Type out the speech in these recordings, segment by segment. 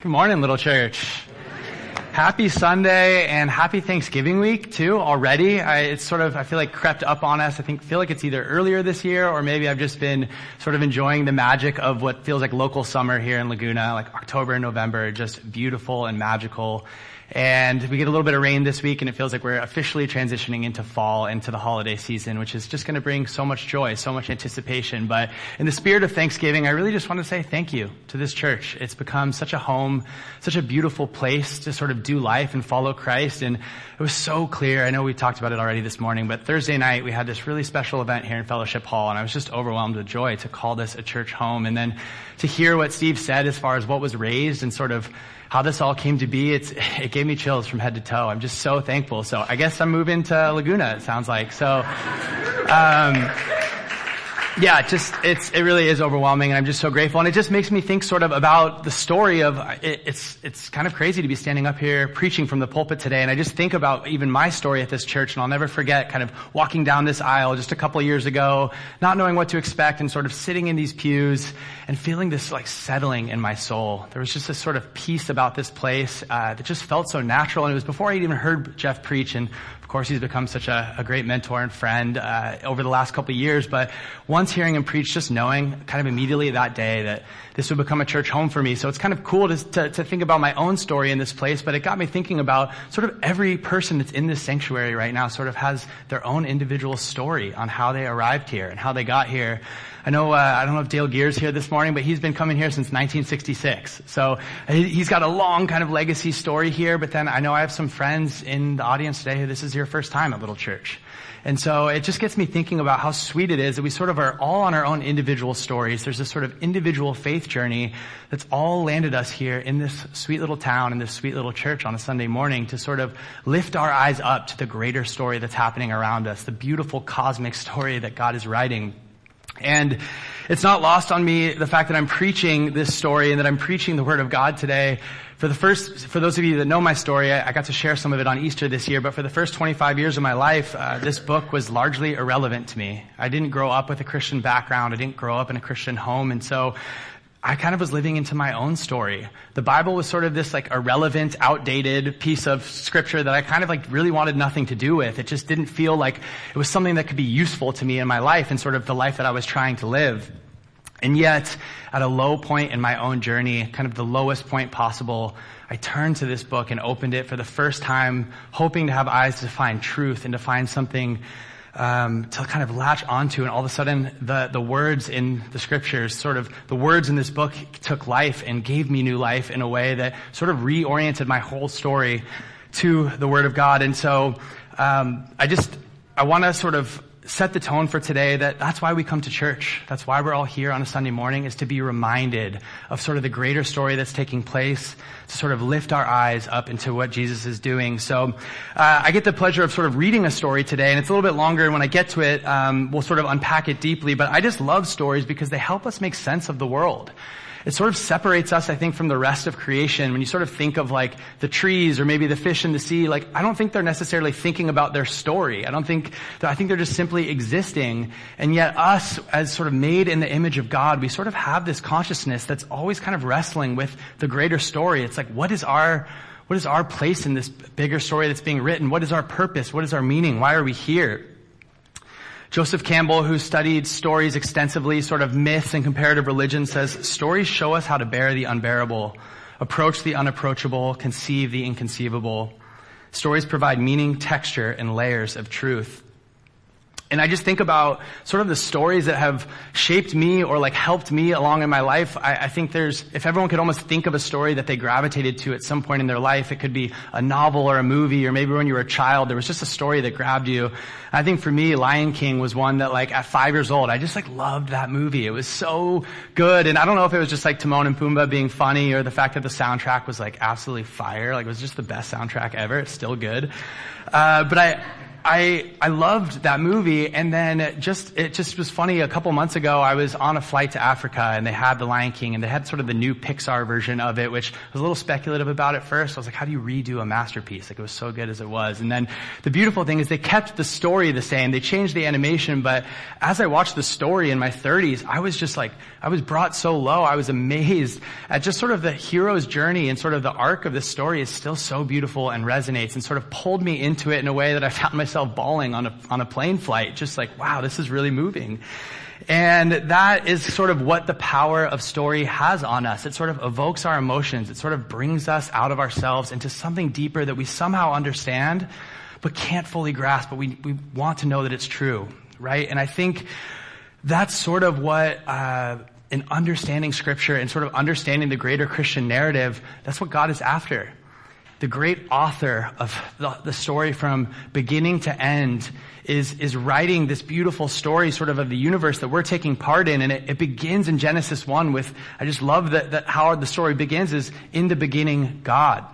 Good morning, little church. Happy Sunday and happy Thanksgiving week too already. I, it's sort of, I feel like crept up on us. I think, feel like it's either earlier this year or maybe I've just been sort of enjoying the magic of what feels like local summer here in Laguna, like October and November, just beautiful and magical. And we get a little bit of rain this week and it feels like we're officially transitioning into fall, into the holiday season, which is just going to bring so much joy, so much anticipation. But in the spirit of Thanksgiving, I really just want to say thank you to this church. It's become such a home, such a beautiful place to sort of do life and follow Christ. And it was so clear. I know we talked about it already this morning, but Thursday night we had this really special event here in Fellowship Hall and I was just overwhelmed with joy to call this a church home. And then to hear what Steve said as far as what was raised and sort of how this all came to be, it's, it gave me chills from head to toe. I'm just so thankful. So I guess I'm moving to Laguna, it sounds like. So, um, yeah, just it's it really is overwhelming, and I'm just so grateful. And it just makes me think sort of about the story of it, it's it's kind of crazy to be standing up here preaching from the pulpit today, and I just think about even my story at this church, and I'll never forget kind of walking down this aisle just a couple years ago, not knowing what to expect, and sort of sitting in these pews and feeling this like settling in my soul. There was just this sort of peace about this place uh, that just felt so natural, and it was before I even heard Jeff preach, and of course, he's become such a, a great mentor and friend uh, over the last couple of years. But once hearing him preach, just knowing kind of immediately that day that this would become a church home for me. So it's kind of cool to, to, to think about my own story in this place, but it got me thinking about sort of every person that's in this sanctuary right now sort of has their own individual story on how they arrived here and how they got here. I know, uh, I don't know if Dale Gear's here this morning, but he's been coming here since 1966. So he's got a long kind of legacy story here, but then I know I have some friends in the audience today who this is your first time at Little Church. And so it just gets me thinking about how sweet it is that we sort of are all on our own individual stories. There's this sort of individual faith journey that's all landed us here in this sweet little town, in this sweet little church on a Sunday morning to sort of lift our eyes up to the greater story that's happening around us, the beautiful cosmic story that God is writing and it's not lost on me the fact that I'm preaching this story and that I'm preaching the Word of God today. For the first, for those of you that know my story, I, I got to share some of it on Easter this year, but for the first 25 years of my life, uh, this book was largely irrelevant to me. I didn't grow up with a Christian background. I didn't grow up in a Christian home, and so I kind of was living into my own story. The Bible was sort of this like irrelevant, outdated piece of scripture that I kind of like really wanted nothing to do with. It just didn't feel like it was something that could be useful to me in my life and sort of the life that I was trying to live. And yet, at a low point in my own journey, kind of the lowest point possible, I turned to this book and opened it for the first time, hoping to have eyes to find truth and to find something um, to kind of latch onto, and all of a sudden, the the words in the scriptures, sort of the words in this book, took life and gave me new life in a way that sort of reoriented my whole story to the Word of God. And so, um, I just I want to sort of set the tone for today that that's why we come to church. That's why we're all here on a Sunday morning is to be reminded of sort of the greater story that's taking place, to sort of lift our eyes up into what Jesus is doing. So, uh, I get the pleasure of sort of reading a story today and it's a little bit longer and when I get to it, um, we'll sort of unpack it deeply, but I just love stories because they help us make sense of the world it sort of separates us, I think, from the rest of creation. When you sort of think of like the trees or maybe the fish in the sea, like I don't think they're necessarily thinking about their story. I don't think, I think they're just simply existing. And yet us, as sort of made in the image of God, we sort of have this consciousness that's always kind of wrestling with the greater story. It's like, what is our, what is our place in this bigger story that's being written? What is our purpose? What is our meaning? Why are we here? Joseph Campbell, who studied stories extensively, sort of myths and comparative religion, says stories show us how to bear the unbearable, approach the unapproachable, conceive the inconceivable. Stories provide meaning, texture, and layers of truth. And I just think about sort of the stories that have shaped me or like helped me along in my life. I, I, think there's, if everyone could almost think of a story that they gravitated to at some point in their life, it could be a novel or a movie, or maybe when you were a child, there was just a story that grabbed you. I think for me, Lion King was one that like at five years old, I just like loved that movie. It was so good. And I don't know if it was just like Timon and Pumbaa being funny or the fact that the soundtrack was like absolutely fire. Like it was just the best soundtrack ever. It's still good. Uh, but I, I, I loved that movie and then just, it just was funny. A couple months ago, I was on a flight to Africa and they had The Lion King and they had sort of the new Pixar version of it, which was a little speculative about at first. I was like, how do you redo a masterpiece? Like it was so good as it was. And then the beautiful thing is they kept the story the same. They changed the animation, but as I watched the story in my 30s, I was just like, I was brought so low. I was amazed at just sort of the hero's journey and sort of the arc of the story is still so beautiful and resonates and sort of pulled me into it in a way that I found myself bawling on a, on a plane flight. Just like, wow, this is really moving. And that is sort of what the power of story has on us. It sort of evokes our emotions. It sort of brings us out of ourselves into something deeper that we somehow understand, but can't fully grasp, but we, we want to know that it's true, right? And I think that's sort of what, uh, in understanding scripture and sort of understanding the greater Christian narrative, that's what God is after. The great author of the, the, story from beginning to end is, is writing this beautiful story sort of of the universe that we're taking part in. And it, it begins in Genesis 1 with, I just love that, that how the story begins is in the beginning, God.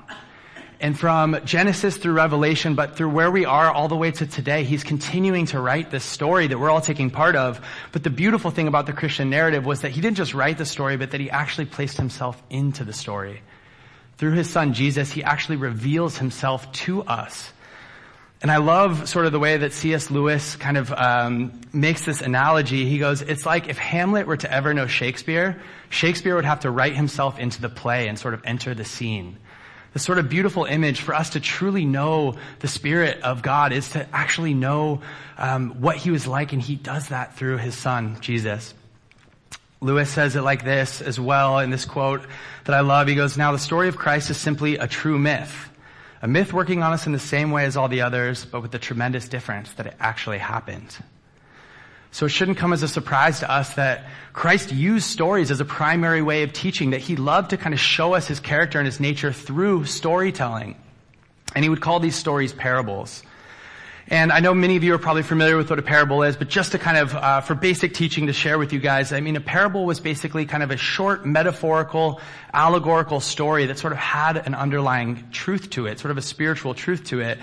And from Genesis through Revelation, but through where we are all the way to today, he's continuing to write this story that we're all taking part of. But the beautiful thing about the Christian narrative was that he didn't just write the story, but that he actually placed himself into the story. Through his son Jesus, he actually reveals himself to us. And I love sort of the way that C.S. Lewis kind of um, makes this analogy. He goes, it's like if Hamlet were to ever know Shakespeare, Shakespeare would have to write himself into the play and sort of enter the scene the sort of beautiful image for us to truly know the Spirit of God is to actually know um, what He was like, and He does that through His Son, Jesus. Lewis says it like this as well in this quote that I love. He goes, Now the story of Christ is simply a true myth. A myth working on us in the same way as all the others, but with the tremendous difference that it actually happened. So it shouldn't come as a surprise to us that Christ used stories as a primary way of teaching, that he loved to kind of show us his character and his nature through storytelling. And he would call these stories parables. And I know many of you are probably familiar with what a parable is, but just to kind of, uh, for basic teaching to share with you guys, I mean, a parable was basically kind of a short, metaphorical, allegorical story that sort of had an underlying truth to it, sort of a spiritual truth to it.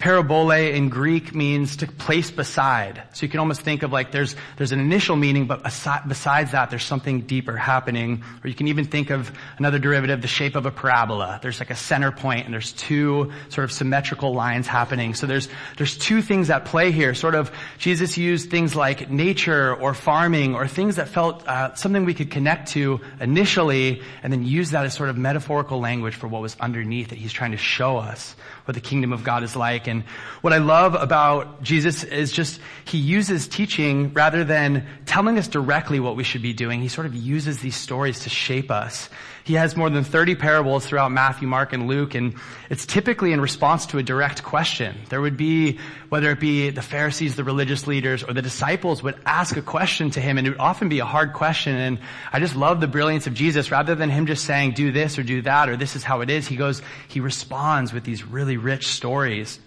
Parabole in Greek means to place beside. So you can almost think of like there's, there's an initial meaning, but aside, besides that, there's something deeper happening. Or you can even think of another derivative, the shape of a parabola. There's like a center point and there's two sort of symmetrical lines happening. So there's, there's two things at play here. Sort of, Jesus used things like nature or farming or things that felt uh, something we could connect to initially and then use that as sort of metaphorical language for what was underneath that he's trying to show us what the kingdom of God is like. And what I love about Jesus is just he uses teaching rather than telling us directly what we should be doing. He sort of uses these stories to shape us. He has more than 30 parables throughout Matthew, Mark, and Luke, and it's typically in response to a direct question. There would be, whether it be the Pharisees, the religious leaders, or the disciples would ask a question to him, and it would often be a hard question, and I just love the brilliance of Jesus. Rather than him just saying, do this or do that, or this is how it is, he goes, he responds with these really rich stories.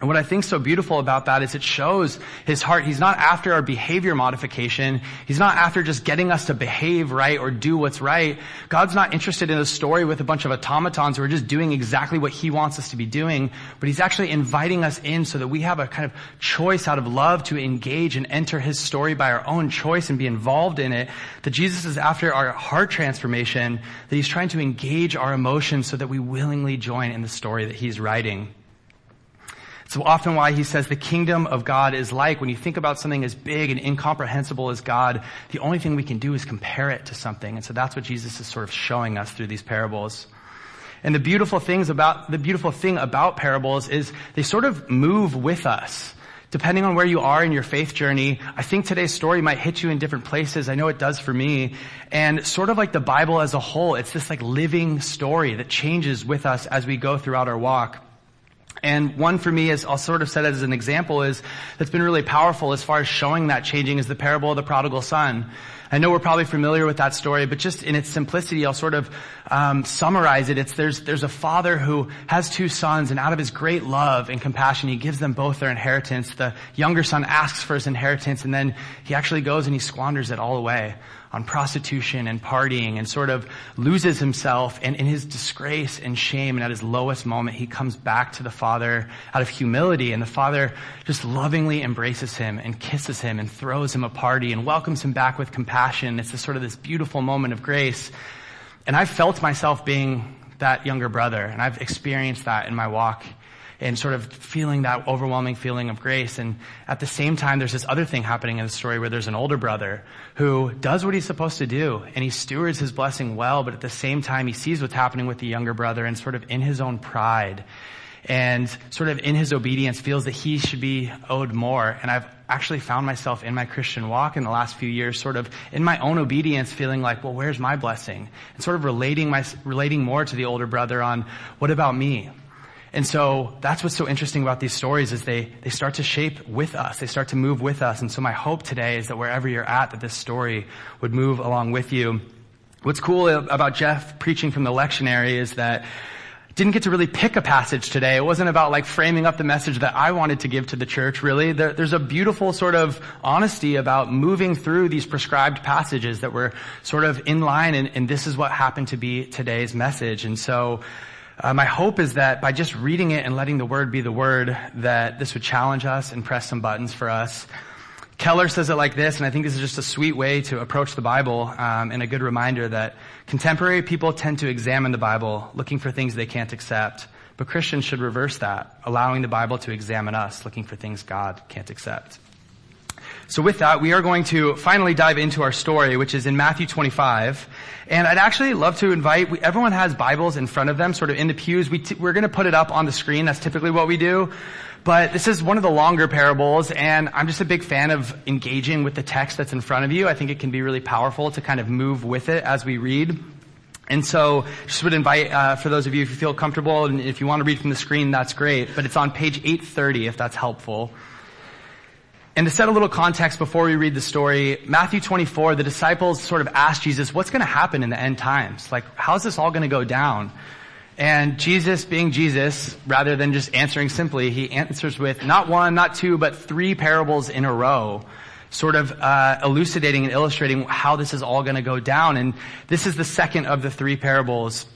And what I think so beautiful about that is it shows his heart. He's not after our behavior modification. He's not after just getting us to behave right or do what's right. God's not interested in a story with a bunch of automatons who are just doing exactly what he wants us to be doing, but he's actually inviting us in so that we have a kind of choice out of love to engage and enter his story by our own choice and be involved in it. That Jesus is after our heart transformation, that he's trying to engage our emotions so that we willingly join in the story that he's writing. So often why he says the kingdom of God is like when you think about something as big and incomprehensible as God, the only thing we can do is compare it to something. And so that's what Jesus is sort of showing us through these parables. And the beautiful things about, the beautiful thing about parables is they sort of move with us. Depending on where you are in your faith journey, I think today's story might hit you in different places. I know it does for me. And sort of like the Bible as a whole, it's this like living story that changes with us as we go throughout our walk. And one for me, as I'll sort of set it as an example, is that's been really powerful as far as showing that changing is the parable of the prodigal son. I know we're probably familiar with that story, but just in its simplicity, I'll sort of um, summarize it. It's there's there's a father who has two sons, and out of his great love and compassion, he gives them both their inheritance. The younger son asks for his inheritance, and then he actually goes and he squanders it all away on prostitution and partying and sort of loses himself and in his disgrace and shame and at his lowest moment he comes back to the father out of humility and the father just lovingly embraces him and kisses him and throws him a party and welcomes him back with compassion it's this sort of this beautiful moment of grace. And i've felt myself being that younger brother and i've experienced that in my walk and sort of feeling that overwhelming feeling of grace. And at the same time, there's this other thing happening in the story where there's an older brother who does what he's supposed to do and he stewards his blessing well, but at the same time, he sees what's happening with the younger brother and sort of in his own pride and sort of in his obedience feels that he should be owed more. And I've actually found myself in my Christian walk in the last few years, sort of in my own obedience, feeling like, well, where's my blessing? And sort of relating my, relating more to the older brother on, what about me? And so that's what's so interesting about these stories is they, they start to shape with us. They start to move with us. And so my hope today is that wherever you're at, that this story would move along with you. What's cool about Jeff preaching from the lectionary is that didn't get to really pick a passage today. It wasn't about like framing up the message that I wanted to give to the church, really. There, there's a beautiful sort of honesty about moving through these prescribed passages that were sort of in line, and, and this is what happened to be today's message. And so, uh, my hope is that by just reading it and letting the word be the word, that this would challenge us and press some buttons for us. Keller says it like this, and I think this is just a sweet way to approach the Bible um, and a good reminder that contemporary people tend to examine the Bible looking for things they can't accept, but Christians should reverse that, allowing the Bible to examine us looking for things God can't accept. So with that, we are going to finally dive into our story, which is in Matthew 25. And I'd actually love to invite, we, everyone has Bibles in front of them, sort of in the pews. We we're going to put it up on the screen. That's typically what we do. But this is one of the longer parables, and I'm just a big fan of engaging with the text that's in front of you. I think it can be really powerful to kind of move with it as we read. And so, just would invite, uh, for those of you if you feel comfortable, and if you want to read from the screen, that's great. But it's on page 830 if that's helpful. And to set a little context before we read the story, Matthew 24, the disciples sort of ask Jesus, what's going to happen in the end times? Like, how's this all going to go down? And Jesus, being Jesus, rather than just answering simply, he answers with not one, not two, but three parables in a row, sort of uh, elucidating and illustrating how this is all going to go down. And this is the second of the three parables.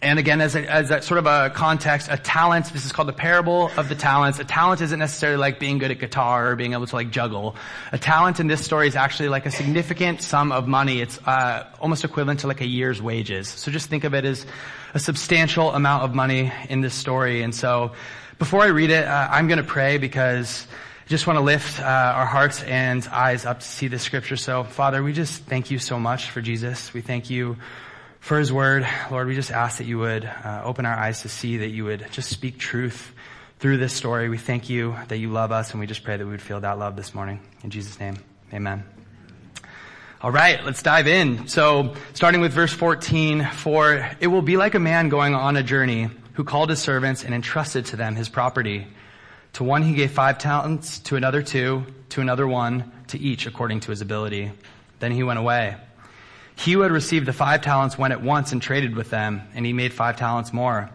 And again, as a, as a sort of a context, a talent, this is called the parable of the talents. A talent isn't necessarily like being good at guitar or being able to like juggle. A talent in this story is actually like a significant sum of money. It's uh, almost equivalent to like a year's wages. So just think of it as a substantial amount of money in this story. And so before I read it, uh, I'm going to pray because I just want to lift uh, our hearts and eyes up to see the scripture. So Father, we just thank you so much for Jesus. We thank you for his word. Lord, we just ask that you would uh, open our eyes to see, that you would just speak truth through this story. We thank you that you love us, and we just pray that we would feel that love this morning. In Jesus' name, amen. All right, let's dive in. So, starting with verse 14, for it will be like a man going on a journey who called his servants and entrusted to them his property. To one he gave five talents, to another two, to another one, to each according to his ability. Then he went away. He who had received the five talents went at once and traded with them, and he made five talents more.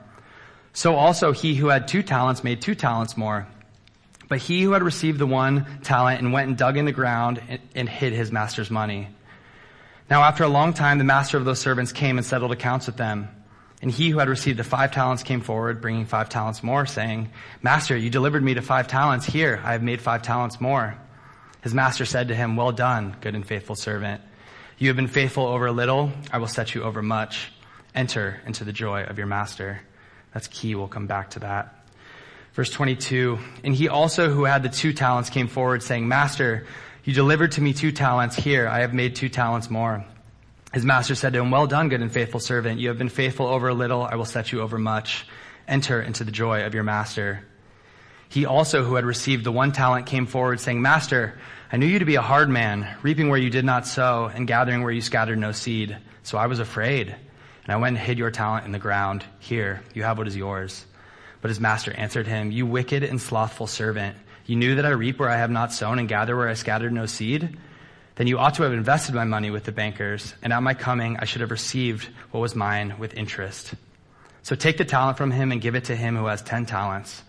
So also he who had two talents made two talents more. But he who had received the one talent and went and dug in the ground and, and hid his master's money. Now after a long time, the master of those servants came and settled accounts with them. And he who had received the five talents came forward, bringing five talents more, saying, Master, you delivered me to five talents. Here, I have made five talents more. His master said to him, Well done, good and faithful servant. You have been faithful over a little, I will set you over much. Enter into the joy of your master. That's key. We'll come back to that. Verse 22, and he also who had the two talents came forward saying, Master, you delivered to me two talents. Here, I have made two talents more. His master said to him, Well done, good and faithful servant. You have been faithful over a little. I will set you over much. Enter into the joy of your master. He also who had received the one talent came forward saying, Master, I knew you to be a hard man, reaping where you did not sow and gathering where you scattered no seed. So I was afraid, and I went and hid your talent in the ground. Here, you have what is yours. But his master answered him, You wicked and slothful servant, you knew that I reap where I have not sown and gather where I scattered no seed? Then you ought to have invested my money with the bankers, and at my coming I should have received what was mine with interest. So take the talent from him and give it to him who has ten talents.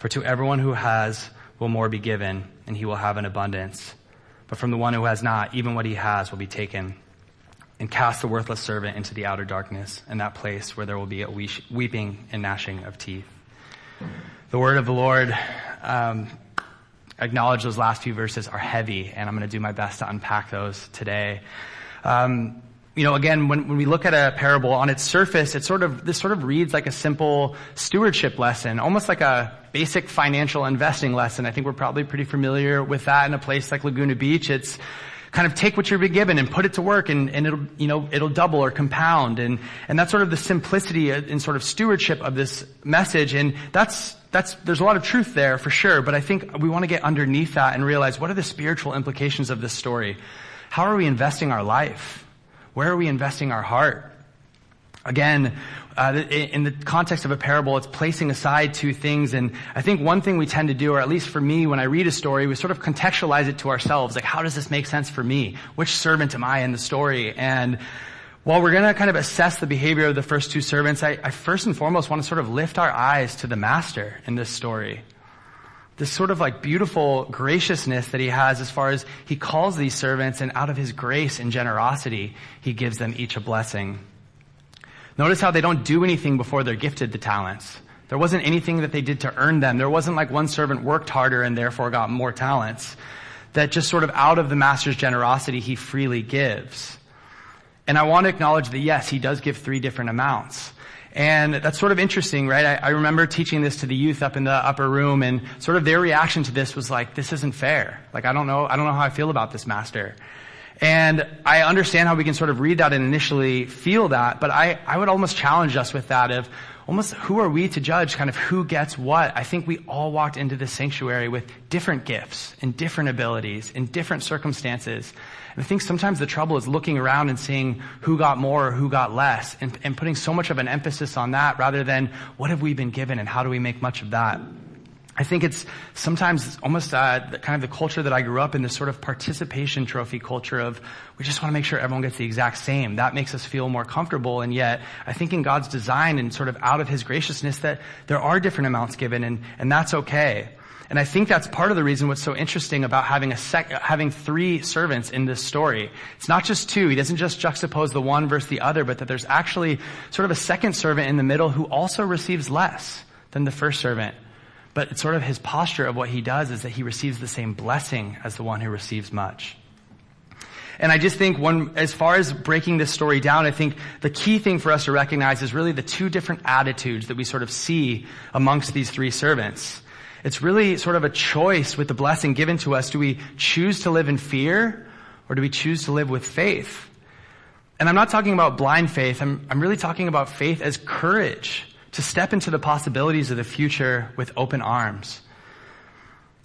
For to everyone who has will more be given, and he will have an abundance. But from the one who has not, even what he has will be taken. And cast the worthless servant into the outer darkness, in that place where there will be a weeping and gnashing of teeth. The word of the Lord. Um, acknowledge those last few verses are heavy, and I'm going to do my best to unpack those today. Um, you know, again, when, when we look at a parable on its surface, it sort of, this sort of reads like a simple stewardship lesson, almost like a basic financial investing lesson. I think we're probably pretty familiar with that in a place like Laguna Beach. It's kind of take what you've been given and put it to work and, and it'll, you know, it'll double or compound. And, and that's sort of the simplicity and sort of stewardship of this message. And that's, that's, there's a lot of truth there for sure, but I think we want to get underneath that and realize what are the spiritual implications of this story? How are we investing our life? Where are we investing our heart? Again, uh, in the context of a parable, it's placing aside two things. And I think one thing we tend to do, or at least for me, when I read a story, we sort of contextualize it to ourselves. Like, how does this make sense for me? Which servant am I in the story? And while we're going to kind of assess the behavior of the first two servants, I, I first and foremost want to sort of lift our eyes to the master in this story. This sort of like beautiful graciousness that he has as far as he calls these servants and out of his grace and generosity, he gives them each a blessing. Notice how they don't do anything before they're gifted the talents. There wasn't anything that they did to earn them. There wasn't like one servant worked harder and therefore got more talents. That just sort of out of the master's generosity, he freely gives. And I want to acknowledge that yes, he does give three different amounts. And that's sort of interesting, right? I, I, remember teaching this to the youth up in the upper room and sort of their reaction to this was like, this isn't fair. Like, I don't know, I don't know how I feel about this master. And I understand how we can sort of read that and initially feel that, but I, I would almost challenge us with that of almost who are we to judge kind of who gets what? I think we all walked into this sanctuary with different gifts and different abilities and different circumstances. And I think sometimes the trouble is looking around and seeing who got more or who got less and, and putting so much of an emphasis on that rather than what have we been given and how do we make much of that. I think it's sometimes almost uh, kind of the culture that I grew up in, this sort of participation trophy culture of we just want to make sure everyone gets the exact same. That makes us feel more comfortable. And yet, I think in God's design and sort of out of His graciousness that there are different amounts given, and and that's okay. And I think that's part of the reason what's so interesting about having a sec- having three servants in this story. It's not just two. He doesn't just juxtapose the one versus the other, but that there's actually sort of a second servant in the middle who also receives less than the first servant. But it's sort of his posture of what he does is that he receives the same blessing as the one who receives much. And I just think one, as far as breaking this story down, I think the key thing for us to recognize is really the two different attitudes that we sort of see amongst these three servants. It's really sort of a choice with the blessing given to us. Do we choose to live in fear or do we choose to live with faith? And I'm not talking about blind faith. I'm, I'm really talking about faith as courage to step into the possibilities of the future with open arms.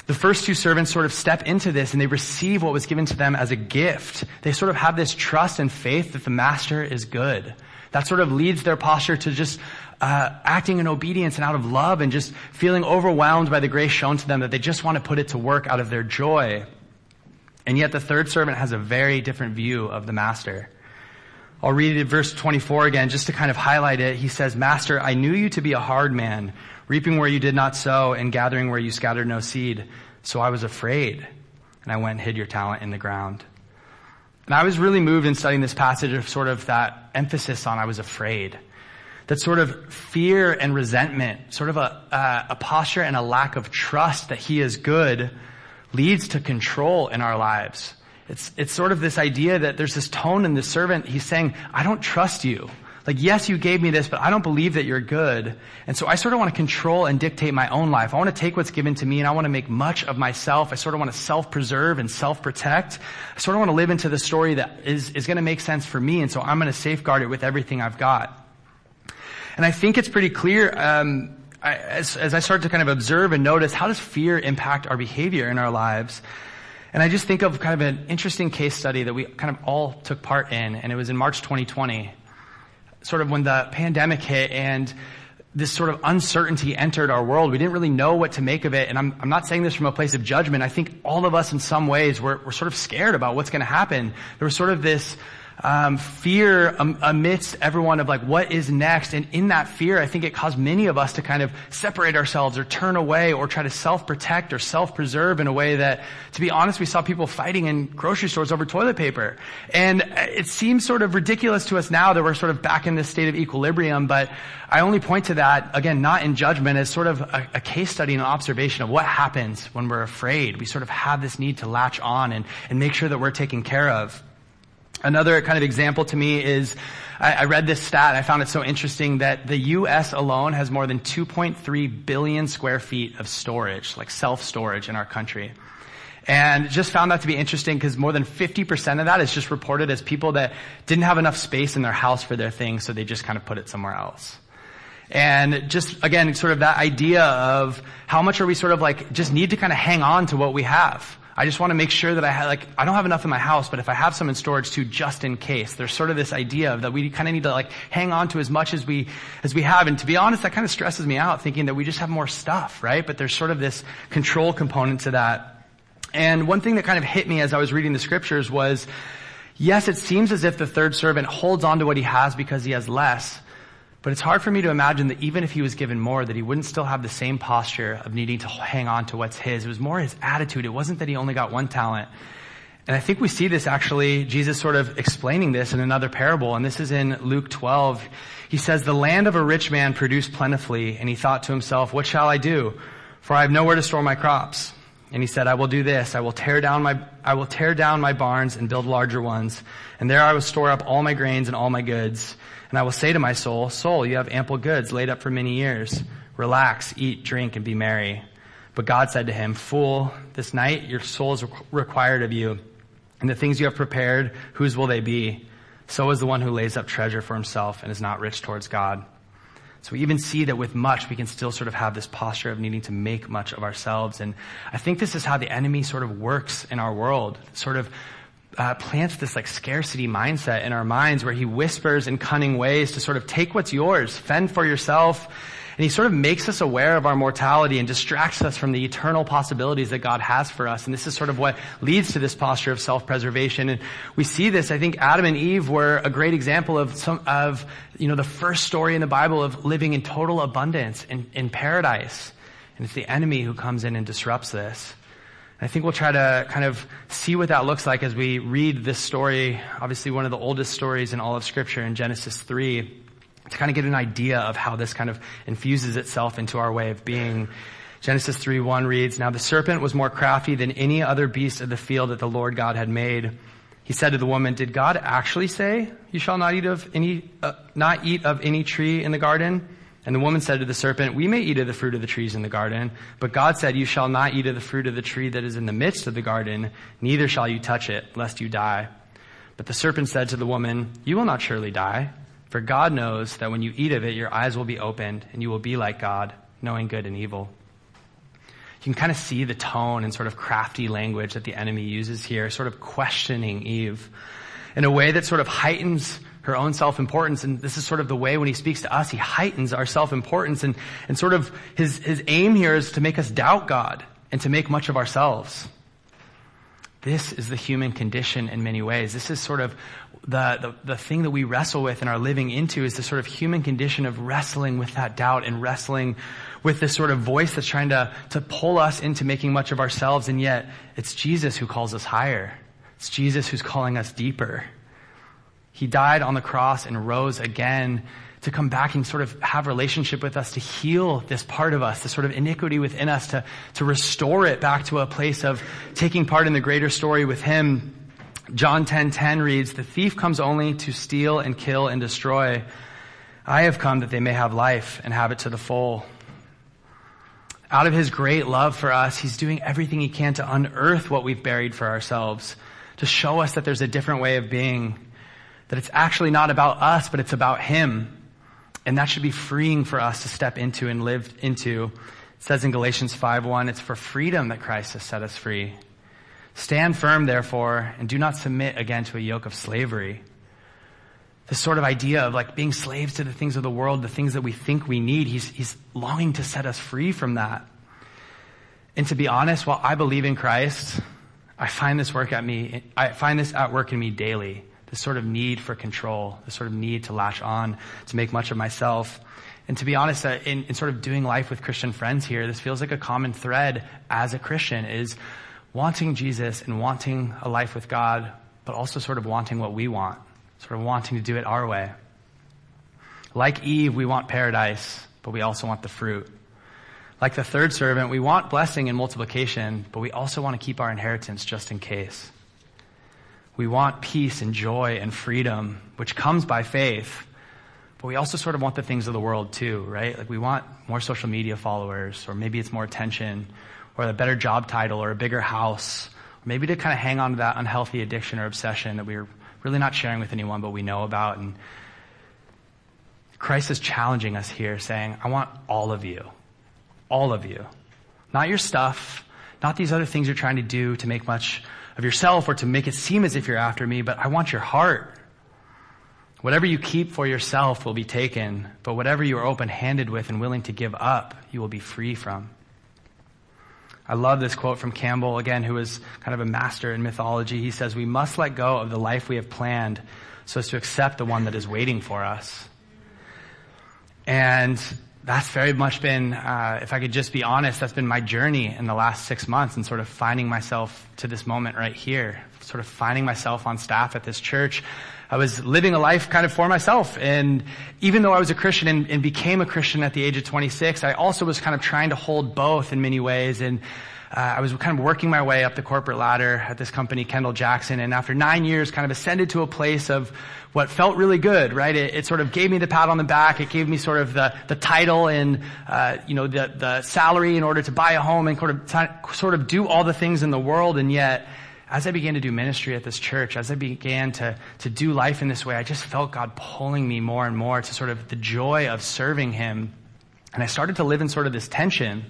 The first two servants sort of step into this and they receive what was given to them as a gift. They sort of have this trust and faith that the master is good. That sort of leads their posture to just uh, acting in obedience and out of love and just feeling overwhelmed by the grace shown to them that they just want to put it to work out of their joy. And yet the third servant has a very different view of the master. I'll read it verse 24 again just to kind of highlight it. He says, Master, I knew you to be a hard man, reaping where you did not sow and gathering where you scattered no seed. So I was afraid and I went and hid your talent in the ground. And I was really moved in studying this passage of sort of that emphasis on I was afraid. That sort of fear and resentment, sort of a, uh, a posture and a lack of trust that he is good leads to control in our lives. It's, it's sort of this idea that there's this tone in the servant. He's saying, I don't trust you. Like, yes, you gave me this, but I don't believe that you're good. And so I sort of want to control and dictate my own life. I want to take what's given to me and I want to make much of myself. I sort of want to self-preserve and self-protect. I sort of want to live into the story that is, is going to make sense for me. And so I'm going to safeguard it with everything I've got. And I think it's pretty clear, um, I, as, as I start to kind of observe and notice, how does fear impact our behavior in our lives? And I just think of kind of an interesting case study that we kind of all took part in, and it was in March 2020, sort of when the pandemic hit, and this sort of uncertainty entered our world. We didn't really know what to make of it. And I'm, I'm not saying this from a place of judgment. I think all of us in some ways were, were sort of scared about what's going to happen. There was sort of this um, fear amidst everyone of like what is next? And in that fear i think it caused many of us to kind of separate ourselves or turn away or try to self-protect or self-preserve in a way that to be honest we saw people fighting in grocery stores over toilet paper. And it seems sort of ridiculous to us now that we're sort of back in this state of equilibrium but i only point to that again not in judgment as sort of a, a case study and an observation of what happens when we're afraid. We sort of have this need to latch on and, and make sure that we're taken care of Another kind of example to me is I, I read this stat. I found it so interesting that the U.S. alone has more than 2.3 billion square feet of storage, like self-storage in our country. And just found that to be interesting because more than 50% of that is just reported as people that didn't have enough space in their house for their things, so they just kind of put it somewhere else. And just, again, sort of that idea of how much are we sort of like, just need to kind of hang on to what we have. I just want to make sure that I have, like, I don't have enough in my house, but if I have some in storage too, just in case. There's sort of this idea of that we kind of need to like hang on to as much as we, as we have. And to be honest, that kind of stresses me out thinking that we just have more stuff, right? But there's sort of this control component to that. And one thing that kind of hit me as I was reading the scriptures was, yes, it seems as if the third servant holds on to what he has because he has less. But it's hard for me to imagine that even if he was given more, that he wouldn't still have the same posture of needing to hang on to what's his. It was more his attitude. It wasn't that he only got one talent. And I think we see this actually, Jesus sort of explaining this in another parable, and this is in Luke 12. He says, the land of a rich man produced plentifully, and he thought to himself, what shall I do? For I have nowhere to store my crops. And he said, I will do this. I will tear down my, I will tear down my barns and build larger ones. And there I will store up all my grains and all my goods. And I will say to my soul, Soul, you have ample goods laid up for many years. Relax, eat, drink, and be merry. But God said to him, Fool, this night your soul is required of you. And the things you have prepared, whose will they be? So is the one who lays up treasure for himself and is not rich towards God. So we even see that with much, we can still sort of have this posture of needing to make much of ourselves. And I think this is how the enemy sort of works in our world. Sort of uh, plants this like scarcity mindset in our minds where he whispers in cunning ways to sort of take what's yours, fend for yourself. And he sort of makes us aware of our mortality and distracts us from the eternal possibilities that God has for us. And this is sort of what leads to this posture of self-preservation. And we see this, I think Adam and Eve were a great example of some, of, you know, the first story in the Bible of living in total abundance in, in paradise. And it's the enemy who comes in and disrupts this. I think we'll try to kind of see what that looks like as we read this story, obviously one of the oldest stories in all of scripture in Genesis 3, to kind of get an idea of how this kind of infuses itself into our way of being. Genesis 3:1 reads, Now the serpent was more crafty than any other beast of the field that the Lord God had made. He said to the woman, Did God actually say, You shall not eat of any, uh, not eat of any tree in the garden? And the woman said to the serpent, We may eat of the fruit of the trees in the garden, but God said, You shall not eat of the fruit of the tree that is in the midst of the garden, neither shall you touch it, lest you die. But the serpent said to the woman, You will not surely die, for God knows that when you eat of it, your eyes will be opened, and you will be like God, knowing good and evil. You can kind of see the tone and sort of crafty language that the enemy uses here, sort of questioning Eve in a way that sort of heightens her own self-importance. And this is sort of the way when he speaks to us, he heightens our self-importance and, and sort of his, his aim here is to make us doubt God and to make much of ourselves. This is the human condition in many ways. This is sort of the, the, the thing that we wrestle with and are living into is the sort of human condition of wrestling with that doubt and wrestling with this sort of voice that's trying to, to pull us into making much of ourselves. And yet it's Jesus who calls us higher. It's Jesus who's calling us deeper. He died on the cross and rose again to come back and sort of have relationship with us, to heal this part of us, this sort of iniquity within us, to, to restore it back to a place of taking part in the greater story with Him. John 10:10 10, 10 reads, "The thief comes only to steal and kill and destroy. I have come that they may have life and have it to the full." Out of his great love for us, he's doing everything he can to unearth what we've buried for ourselves, to show us that there's a different way of being that it's actually not about us, but it's about Him. And that should be freeing for us to step into and live into. It says in Galatians 5.1, it's for freedom that Christ has set us free. Stand firm, therefore, and do not submit again to a yoke of slavery. this sort of idea of like being slaves to the things of the world, the things that we think we need. He's, he's longing to set us free from that. And to be honest, while I believe in Christ, I find this work at me, I find this at work in me daily. This sort of need for control, this sort of need to latch on, to make much of myself. And to be honest, uh, in, in sort of doing life with Christian friends here, this feels like a common thread as a Christian is wanting Jesus and wanting a life with God, but also sort of wanting what we want, sort of wanting to do it our way. Like Eve, we want paradise, but we also want the fruit. Like the third servant, we want blessing and multiplication, but we also want to keep our inheritance just in case. We want peace and joy and freedom, which comes by faith, but we also sort of want the things of the world too, right? Like we want more social media followers, or maybe it's more attention, or a better job title, or a bigger house, or maybe to kind of hang on to that unhealthy addiction or obsession that we're really not sharing with anyone, but we know about. And Christ is challenging us here, saying, I want all of you. All of you. Not your stuff, not these other things you're trying to do to make much of yourself or to make it seem as if you're after me, but I want your heart. Whatever you keep for yourself will be taken, but whatever you are open handed with and willing to give up, you will be free from. I love this quote from Campbell, again, who is kind of a master in mythology. He says, We must let go of the life we have planned so as to accept the one that is waiting for us. And that's very much been, uh, if I could just be honest, that's been my journey in the last six months and sort of finding myself to this moment right here, sort of finding myself on staff at this church. I was living a life kind of for myself. And even though I was a Christian and, and became a Christian at the age of 26, I also was kind of trying to hold both in many ways. And uh, I was kind of working my way up the corporate ladder at this company, Kendall Jackson, and after nine years, kind of ascended to a place of what felt really good, right? It, it, sort of gave me the pat on the back. It gave me sort of the, the title and, uh, you know, the, the salary in order to buy a home and sort of, sort of do all the things in the world. And yet, as I began to do ministry at this church, as I began to, to do life in this way, I just felt God pulling me more and more to sort of the joy of serving Him. And I started to live in sort of this tension.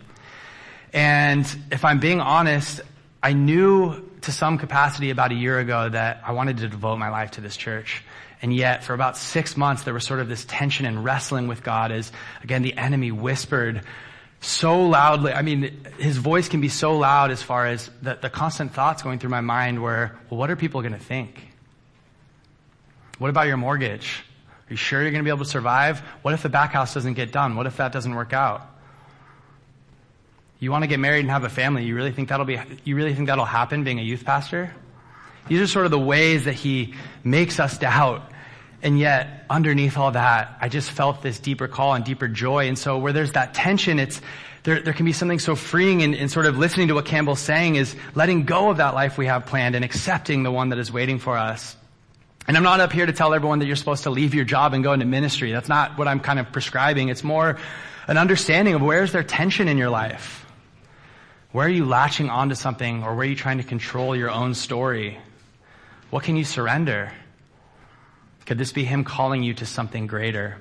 And if I'm being honest, I knew to some capacity about a year ago that I wanted to devote my life to this church. And yet, for about six months, there was sort of this tension and wrestling with God as, again, the enemy whispered so loudly. I mean, his voice can be so loud as far as the, the constant thoughts going through my mind were, well, what are people going to think? What about your mortgage? Are you sure you're going to be able to survive? What if the back house doesn't get done? What if that doesn't work out? You want to get married and have a family. You really think that'll be, you really think that'll happen being a youth pastor? These are sort of the ways that he makes us doubt. And yet, underneath all that, I just felt this deeper call and deeper joy. And so where there's that tension, it's, there, there can be something so freeing in, in sort of listening to what Campbell's saying is letting go of that life we have planned and accepting the one that is waiting for us. And I'm not up here to tell everyone that you're supposed to leave your job and go into ministry. That's not what I'm kind of prescribing. It's more an understanding of where's there tension in your life? Where are you latching onto something or where are you trying to control your own story? What can you surrender? Could this be Him calling you to something greater?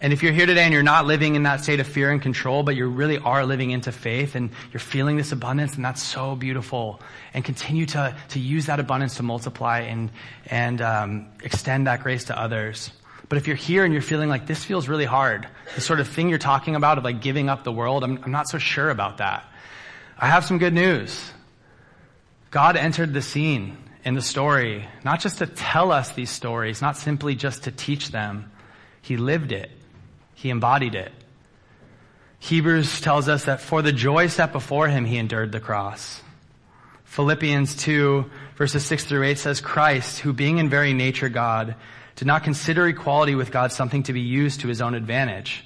And if you're here today and you're not living in that state of fear and control, but you really are living into faith and you're feeling this abundance, and that's so beautiful. And continue to, to use that abundance to multiply and, and um, extend that grace to others. But if you're here and you're feeling like this feels really hard, the sort of thing you're talking about of like giving up the world, I'm, I'm not so sure about that. I have some good news. God entered the scene in the story, not just to tell us these stories, not simply just to teach them. He lived it. He embodied it. Hebrews tells us that for the joy set before him, he endured the cross. Philippians 2 verses 6 through 8 says, Christ, who being in very nature God, did not consider equality with God something to be used to his own advantage.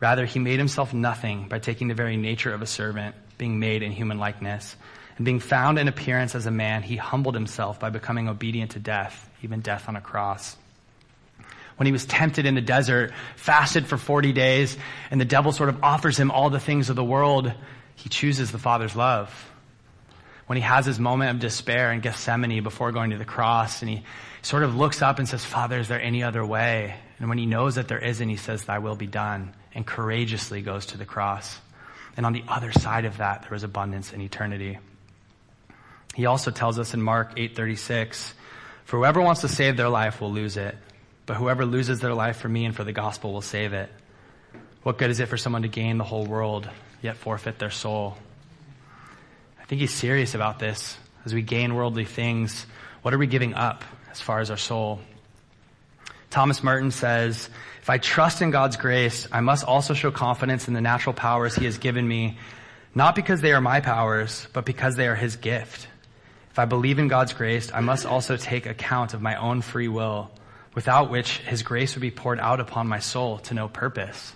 Rather, he made himself nothing by taking the very nature of a servant, being made in human likeness and being found in appearance as a man, he humbled himself by becoming obedient to death, even death on a cross. When he was tempted in the desert, fasted for 40 days, and the devil sort of offers him all the things of the world, he chooses the Father's love. When he has his moment of despair in Gethsemane before going to the cross, and he sort of looks up and says, Father, is there any other way? And when he knows that there isn't, he says, Thy will be done, and courageously goes to the cross. And on the other side of that, there was abundance in eternity. He also tells us in Mark 8:36, For whoever wants to save their life will lose it, but whoever loses their life for me and for the gospel will save it. What good is it for someone to gain the whole world, yet forfeit their soul? I think he's serious about this. As we gain worldly things, what are we giving up as far as our soul? Thomas Merton says, if I trust in God's grace, I must also show confidence in the natural powers he has given me, not because they are my powers, but because they are his gift. If I believe in God's grace, I must also take account of my own free will, without which his grace would be poured out upon my soul to no purpose.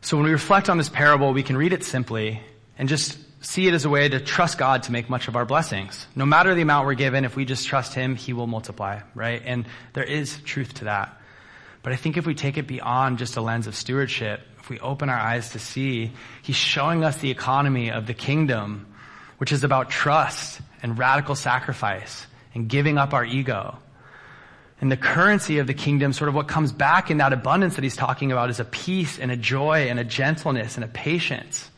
So when we reflect on this parable, we can read it simply and just see it as a way to trust God to make much of our blessings. No matter the amount we're given, if we just trust Him, He will multiply, right? And there is truth to that. But I think if we take it beyond just a lens of stewardship, if we open our eyes to see, He's showing us the economy of the kingdom, which is about trust and radical sacrifice and giving up our ego. And the currency of the kingdom, sort of what comes back in that abundance that he's talking about is a peace and a joy and a gentleness and a patience.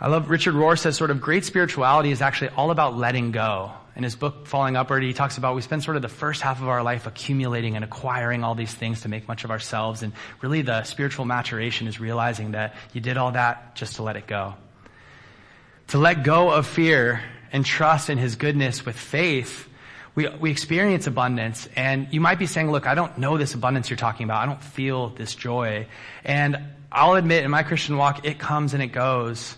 I love Richard Rohr says sort of great spirituality is actually all about letting go. In his book, Falling Upward, he talks about we spend sort of the first half of our life accumulating and acquiring all these things to make much of ourselves. And really the spiritual maturation is realizing that you did all that just to let it go. To let go of fear and trust in his goodness with faith we, we experience abundance and you might be saying, look, I don't know this abundance you're talking about. I don't feel this joy. And I'll admit in my Christian walk, it comes and it goes.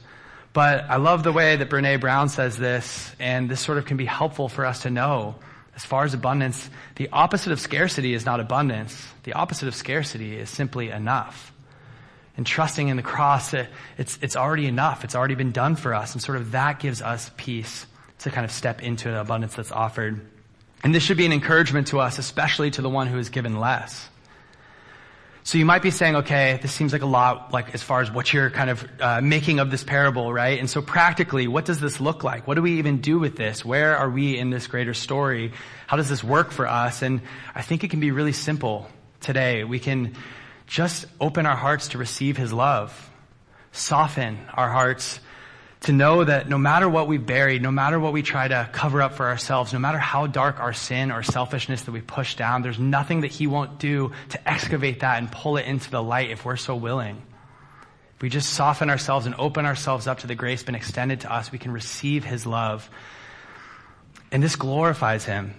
But I love the way that Brene Brown says this, and this sort of can be helpful for us to know. As far as abundance, the opposite of scarcity is not abundance. The opposite of scarcity is simply enough. And trusting in the cross, it, it's, it's already enough. It's already been done for us. And sort of that gives us peace to kind of step into the abundance that's offered. And this should be an encouragement to us, especially to the one who is given less. So you might be saying, okay, this seems like a lot, like as far as what you're kind of uh, making of this parable, right? And so practically, what does this look like? What do we even do with this? Where are we in this greater story? How does this work for us? And I think it can be really simple today. We can just open our hearts to receive His love, soften our hearts to know that no matter what we buried, no matter what we try to cover up for ourselves, no matter how dark our sin or selfishness that we push down, there's nothing that He won't do to excavate that and pull it into the light if we're so willing. If we just soften ourselves and open ourselves up to the grace been extended to us, we can receive His love. And this glorifies Him.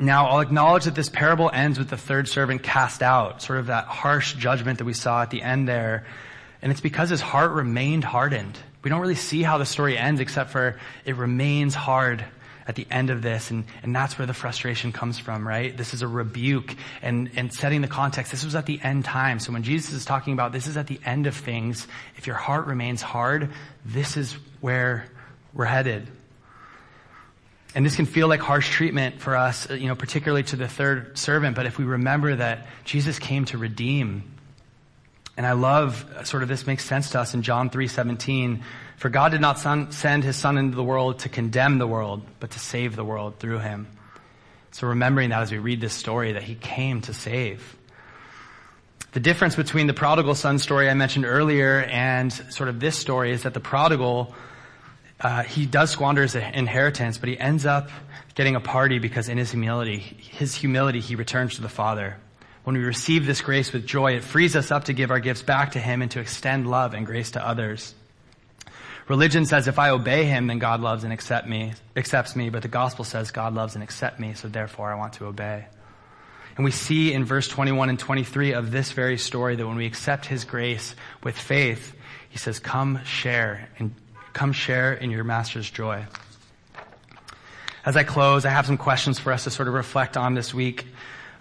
Now, I'll acknowledge that this parable ends with the third servant cast out, sort of that harsh judgment that we saw at the end there. And it's because his heart remained hardened. We don't really see how the story ends except for it remains hard at the end of this, and, and that's where the frustration comes from, right? This is a rebuke and, and setting the context. This was at the end time. So when Jesus is talking about this is at the end of things, if your heart remains hard, this is where we're headed. And this can feel like harsh treatment for us, uh, you know, particularly to the third servant, but if we remember that Jesus came to redeem and I love uh, sort of this makes sense to us in John 3:17. For God did not son, send his son into the world to condemn the world, but to save the world through him. So remembering that as we read this story that he came to save. The difference between the prodigal son story I mentioned earlier and sort of this story is that the prodigal, uh, he does squander his inheritance, but he ends up getting a party because in his humility, his humility, he returns to the Father. When we receive this grace with joy, it frees us up to give our gifts back to Him and to extend love and grace to others. Religion says if I obey Him, then God loves and accept me, accepts me, but the gospel says God loves and accepts me, so therefore I want to obey. And we see in verse 21 and 23 of this very story that when we accept His grace with faith, He says, come share and come share in your master's joy. As I close, I have some questions for us to sort of reflect on this week.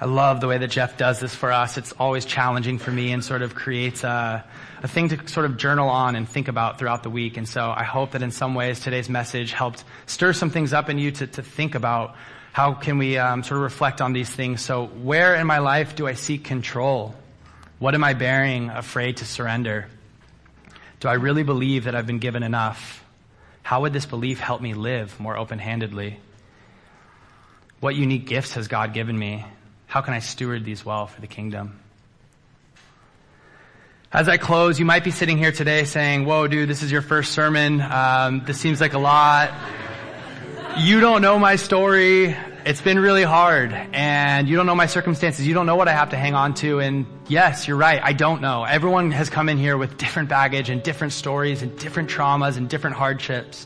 I love the way that Jeff does this for us. It's always challenging for me and sort of creates a, a thing to sort of journal on and think about throughout the week. And so I hope that in some ways today's message helped stir some things up in you to, to think about how can we um, sort of reflect on these things. So where in my life do I seek control? What am I bearing, afraid to surrender? Do I really believe that I've been given enough? How would this belief help me live more open-handedly? What unique gifts has God given me? How can I steward these well for the kingdom? As I close, you might be sitting here today saying, whoa, dude, this is your first sermon. Um, this seems like a lot. you don't know my story. It's been really hard and you don't know my circumstances. You don't know what I have to hang on to. And yes, you're right. I don't know. Everyone has come in here with different baggage and different stories and different traumas and different hardships.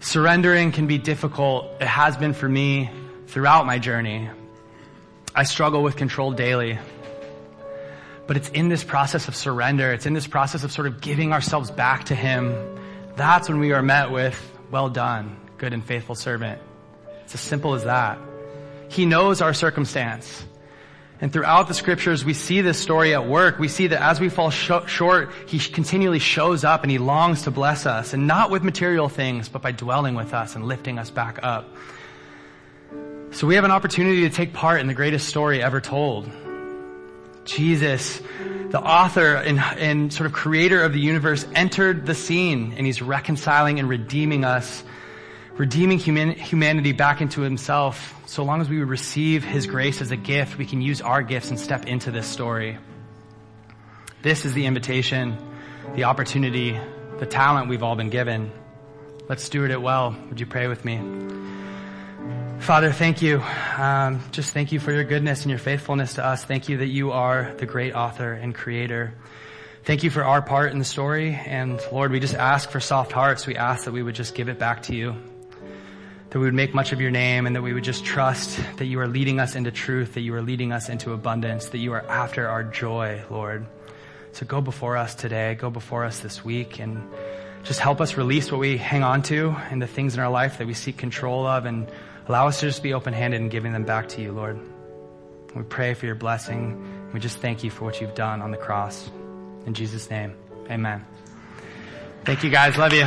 Surrendering can be difficult. It has been for me throughout my journey. I struggle with control daily. But it's in this process of surrender. It's in this process of sort of giving ourselves back to Him. That's when we are met with, well done, good and faithful servant. It's as simple as that. He knows our circumstance. And throughout the scriptures, we see this story at work. We see that as we fall sh- short, He continually shows up and He longs to bless us. And not with material things, but by dwelling with us and lifting us back up. So we have an opportunity to take part in the greatest story ever told. Jesus, the author and, and sort of creator of the universe, entered the scene and He's reconciling and redeeming us redeeming human, humanity back into himself. So long as we receive his grace as a gift, we can use our gifts and step into this story. This is the invitation, the opportunity, the talent we've all been given. Let's steward it well. Would you pray with me? Father, thank you. Um, just thank you for your goodness and your faithfulness to us. Thank you that you are the great author and creator. Thank you for our part in the story. And Lord, we just ask for soft hearts. We ask that we would just give it back to you that we would make much of your name and that we would just trust that you are leading us into truth, that you are leading us into abundance, that you are after our joy, Lord. So go before us today, go before us this week, and just help us release what we hang on to and the things in our life that we seek control of, and allow us to just be open handed and giving them back to you, Lord. We pray for your blessing. We just thank you for what you've done on the cross. In Jesus' name, amen. Thank you guys. Love you.